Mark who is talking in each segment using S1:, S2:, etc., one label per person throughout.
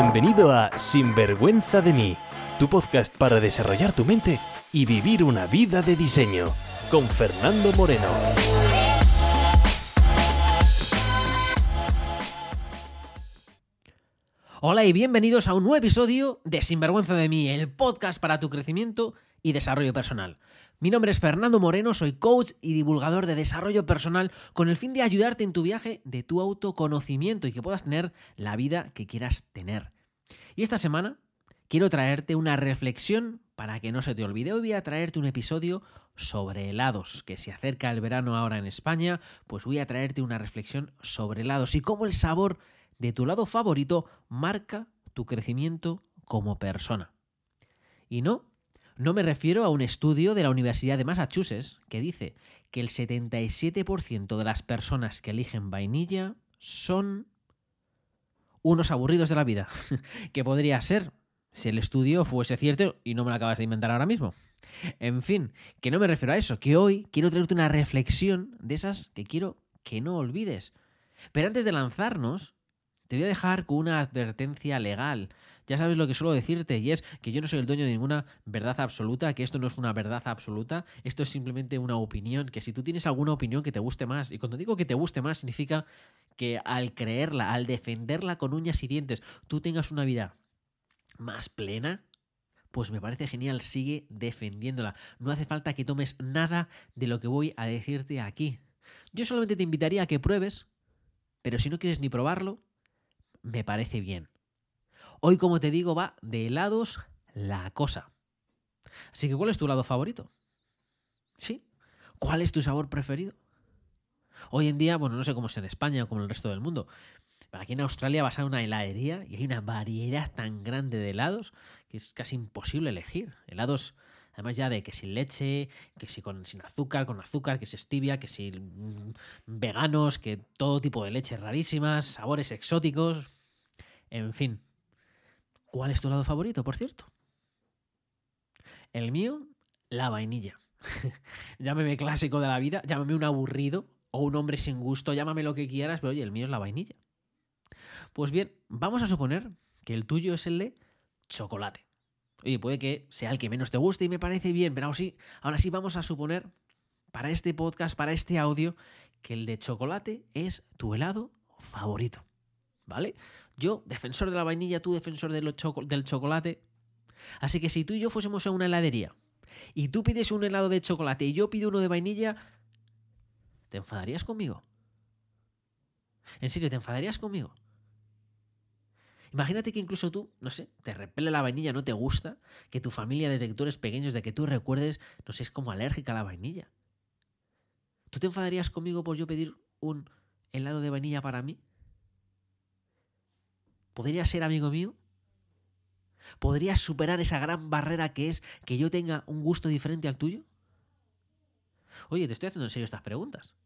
S1: Bienvenido a Sinvergüenza de mí, tu podcast para desarrollar tu mente y vivir una vida de diseño, con Fernando Moreno.
S2: Hola y bienvenidos a un nuevo episodio de Sinvergüenza de mí, el podcast para tu crecimiento y desarrollo personal. Mi nombre es Fernando Moreno, soy coach y divulgador de desarrollo personal con el fin de ayudarte en tu viaje de tu autoconocimiento y que puedas tener la vida que quieras tener. Y esta semana quiero traerte una reflexión para que no se te olvide. Hoy voy a traerte un episodio sobre helados, que se acerca el verano ahora en España, pues voy a traerte una reflexión sobre helados y cómo el sabor de tu lado favorito marca tu crecimiento como persona. Y no no me refiero a un estudio de la Universidad de Massachusetts que dice que el 77% de las personas que eligen vainilla son unos aburridos de la vida. que podría ser si el estudio fuese cierto y no me lo acabas de inventar ahora mismo. En fin, que no me refiero a eso, que hoy quiero traerte una reflexión de esas que quiero que no olvides. Pero antes de lanzarnos, te voy a dejar con una advertencia legal ya sabes lo que suelo decirte y es que yo no soy el dueño de ninguna verdad absoluta, que esto no es una verdad absoluta, esto es simplemente una opinión, que si tú tienes alguna opinión que te guste más, y cuando digo que te guste más significa que al creerla, al defenderla con uñas y dientes, tú tengas una vida más plena, pues me parece genial, sigue defendiéndola. No hace falta que tomes nada de lo que voy a decirte aquí. Yo solamente te invitaría a que pruebes, pero si no quieres ni probarlo, me parece bien. Hoy, como te digo, va de helados la cosa. Así que, ¿cuál es tu helado favorito? ¿Sí? ¿Cuál es tu sabor preferido? Hoy en día, bueno, no sé cómo es en España o como en el resto del mundo, pero aquí en Australia vas a una heladería y hay una variedad tan grande de helados que es casi imposible elegir. Helados, además ya de que sin leche, que si con, sin azúcar, con azúcar, que si stevia, que si mm, veganos, que todo tipo de leches rarísimas, sabores exóticos, en fin. ¿Cuál es tu lado favorito, por cierto? El mío, la vainilla. llámame clásico de la vida, llámame un aburrido o un hombre sin gusto, llámame lo que quieras, pero oye, el mío es la vainilla. Pues bien, vamos a suponer que el tuyo es el de chocolate. Oye, puede que sea el que menos te guste y me parece bien, pero aún así, aún así vamos a suponer para este podcast, para este audio, que el de chocolate es tu helado favorito. ¿Vale? Yo, defensor de la vainilla, tú, defensor del chocolate. Así que si tú y yo fuésemos a una heladería y tú pides un helado de chocolate y yo pido uno de vainilla, ¿te enfadarías conmigo? ¿En serio, te enfadarías conmigo? Imagínate que incluso tú, no sé, te repele la vainilla, no te gusta, que tu familia desde que tú eres que tú recuerdes, no sé, es como alérgica a la vainilla. ¿Tú te enfadarías conmigo por yo pedir un helado de vainilla para mí? ¿Podrías ser amigo mío? ¿Podrías superar esa gran barrera que es que yo tenga un gusto diferente al tuyo? Oye, te estoy haciendo en serio estas preguntas.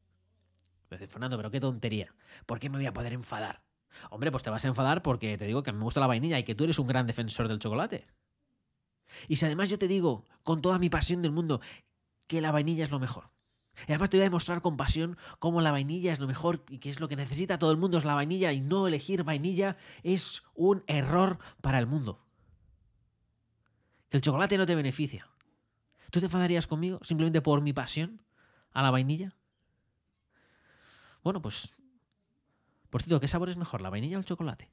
S2: Fernando, pero qué tontería. ¿Por qué me voy a poder enfadar? Hombre, pues te vas a enfadar porque te digo que me gusta la vainilla y que tú eres un gran defensor del chocolate. Y si además yo te digo, con toda mi pasión del mundo, que la vainilla es lo mejor, y además te voy a demostrar con pasión cómo la vainilla es lo mejor y que es lo que necesita todo el mundo es la vainilla y no elegir vainilla es un error para el mundo. Que el chocolate no te beneficia. ¿Tú te enfadarías conmigo simplemente por mi pasión a la vainilla? Bueno, pues... Por cierto, ¿qué sabor es mejor, la vainilla o el chocolate?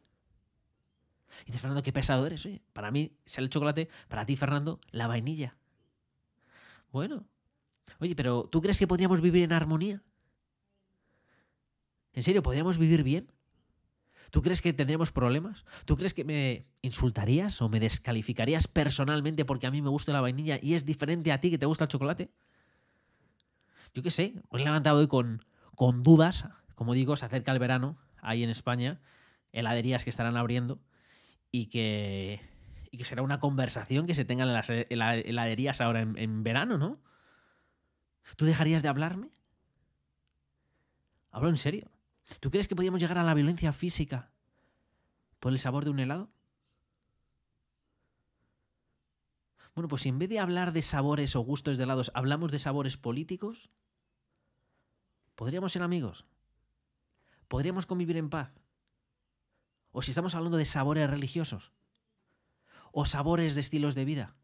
S2: Y dices, Fernando, qué pesado eres. Oye, para mí sale el chocolate, para ti, Fernando, la vainilla. Bueno, Oye, pero ¿tú crees que podríamos vivir en armonía? ¿En serio? ¿Podríamos vivir bien? ¿Tú crees que tendríamos problemas? ¿Tú crees que me insultarías o me descalificarías personalmente porque a mí me gusta la vainilla y es diferente a ti que te gusta el chocolate? Yo qué sé, me he levantado hoy con, con dudas, como digo, se acerca el verano, ahí en España, heladerías que estarán abriendo y que, y que será una conversación que se tengan en las heladerías ahora en verano, ¿no? ¿Tú dejarías de hablarme? Hablo en serio. ¿Tú crees que podríamos llegar a la violencia física por el sabor de un helado? Bueno, pues si en vez de hablar de sabores o gustos de helados, hablamos de sabores políticos, ¿podríamos ser amigos? ¿Podríamos convivir en paz? o si estamos hablando de sabores religiosos o sabores de estilos de vida.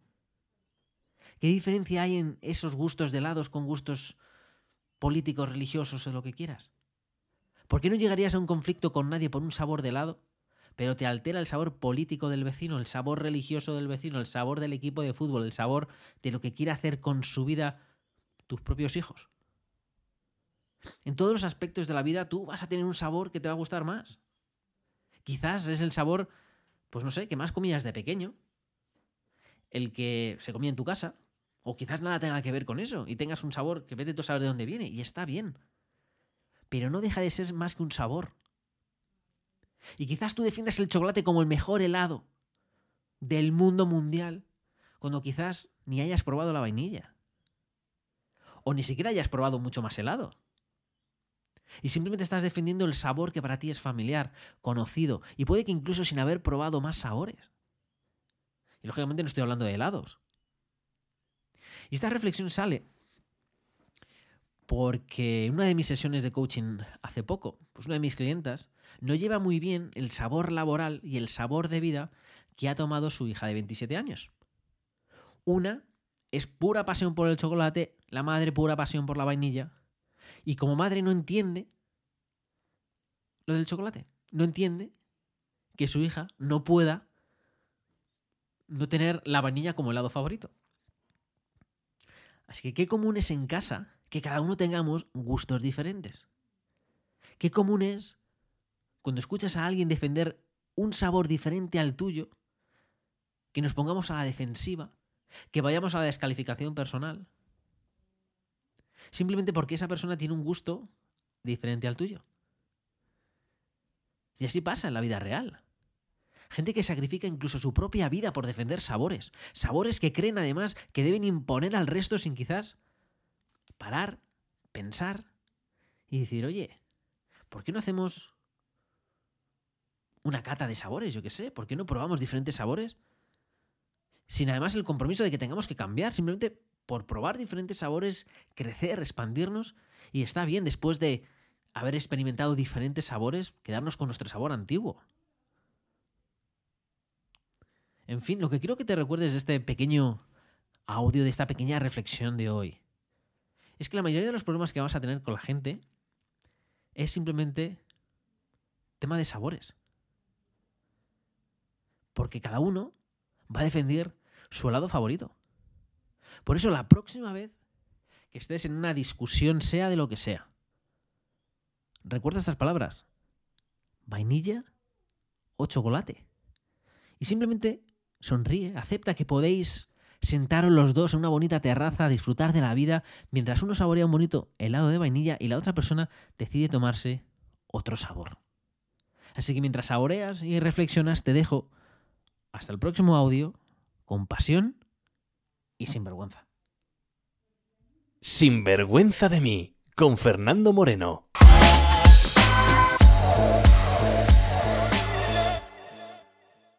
S2: ¿Qué diferencia hay en esos gustos de helados con gustos políticos, religiosos o lo que quieras? ¿Por qué no llegarías a un conflicto con nadie por un sabor de helado, pero te altera el sabor político del vecino, el sabor religioso del vecino, el sabor del equipo de fútbol, el sabor de lo que quiere hacer con su vida tus propios hijos? En todos los aspectos de la vida tú vas a tener un sabor que te va a gustar más. Quizás es el sabor, pues no sé, que más comías de pequeño, el que se comía en tu casa, o quizás nada tenga que ver con eso y tengas un sabor que vete tú a saber de dónde viene y está bien. Pero no deja de ser más que un sabor. Y quizás tú defiendas el chocolate como el mejor helado del mundo mundial, cuando quizás ni hayas probado la vainilla. O ni siquiera hayas probado mucho más helado. Y simplemente estás defendiendo el sabor que para ti es familiar, conocido, y puede que incluso sin haber probado más sabores. Y lógicamente no estoy hablando de helados. Y esta reflexión sale porque en una de mis sesiones de coaching hace poco, pues una de mis clientas no lleva muy bien el sabor laboral y el sabor de vida que ha tomado su hija de 27 años. Una es pura pasión por el chocolate, la madre pura pasión por la vainilla, y como madre no entiende lo del chocolate, no entiende que su hija no pueda no tener la vainilla como helado favorito. Así que qué común es en casa que cada uno tengamos gustos diferentes. Qué común es cuando escuchas a alguien defender un sabor diferente al tuyo, que nos pongamos a la defensiva, que vayamos a la descalificación personal, simplemente porque esa persona tiene un gusto diferente al tuyo. Y así pasa en la vida real. Gente que sacrifica incluso su propia vida por defender sabores. Sabores que creen además que deben imponer al resto sin quizás parar, pensar y decir, oye, ¿por qué no hacemos una cata de sabores? Yo qué sé, ¿por qué no probamos diferentes sabores? Sin además el compromiso de que tengamos que cambiar, simplemente por probar diferentes sabores, crecer, expandirnos. Y está bien después de haber experimentado diferentes sabores, quedarnos con nuestro sabor antiguo. En fin, lo que quiero que te recuerdes de este pequeño audio, de esta pequeña reflexión de hoy, es que la mayoría de los problemas que vas a tener con la gente es simplemente tema de sabores. Porque cada uno va a defender su helado favorito. Por eso la próxima vez que estés en una discusión, sea de lo que sea, recuerda estas palabras. Vainilla o chocolate. Y simplemente sonríe, acepta que podéis sentaros los dos en una bonita terraza a disfrutar de la vida mientras uno saborea un bonito helado de vainilla y la otra persona decide tomarse otro sabor. Así que mientras saboreas y reflexionas, te dejo hasta el próximo audio con pasión y sin vergüenza.
S1: Sin vergüenza de mí, con Fernando Moreno.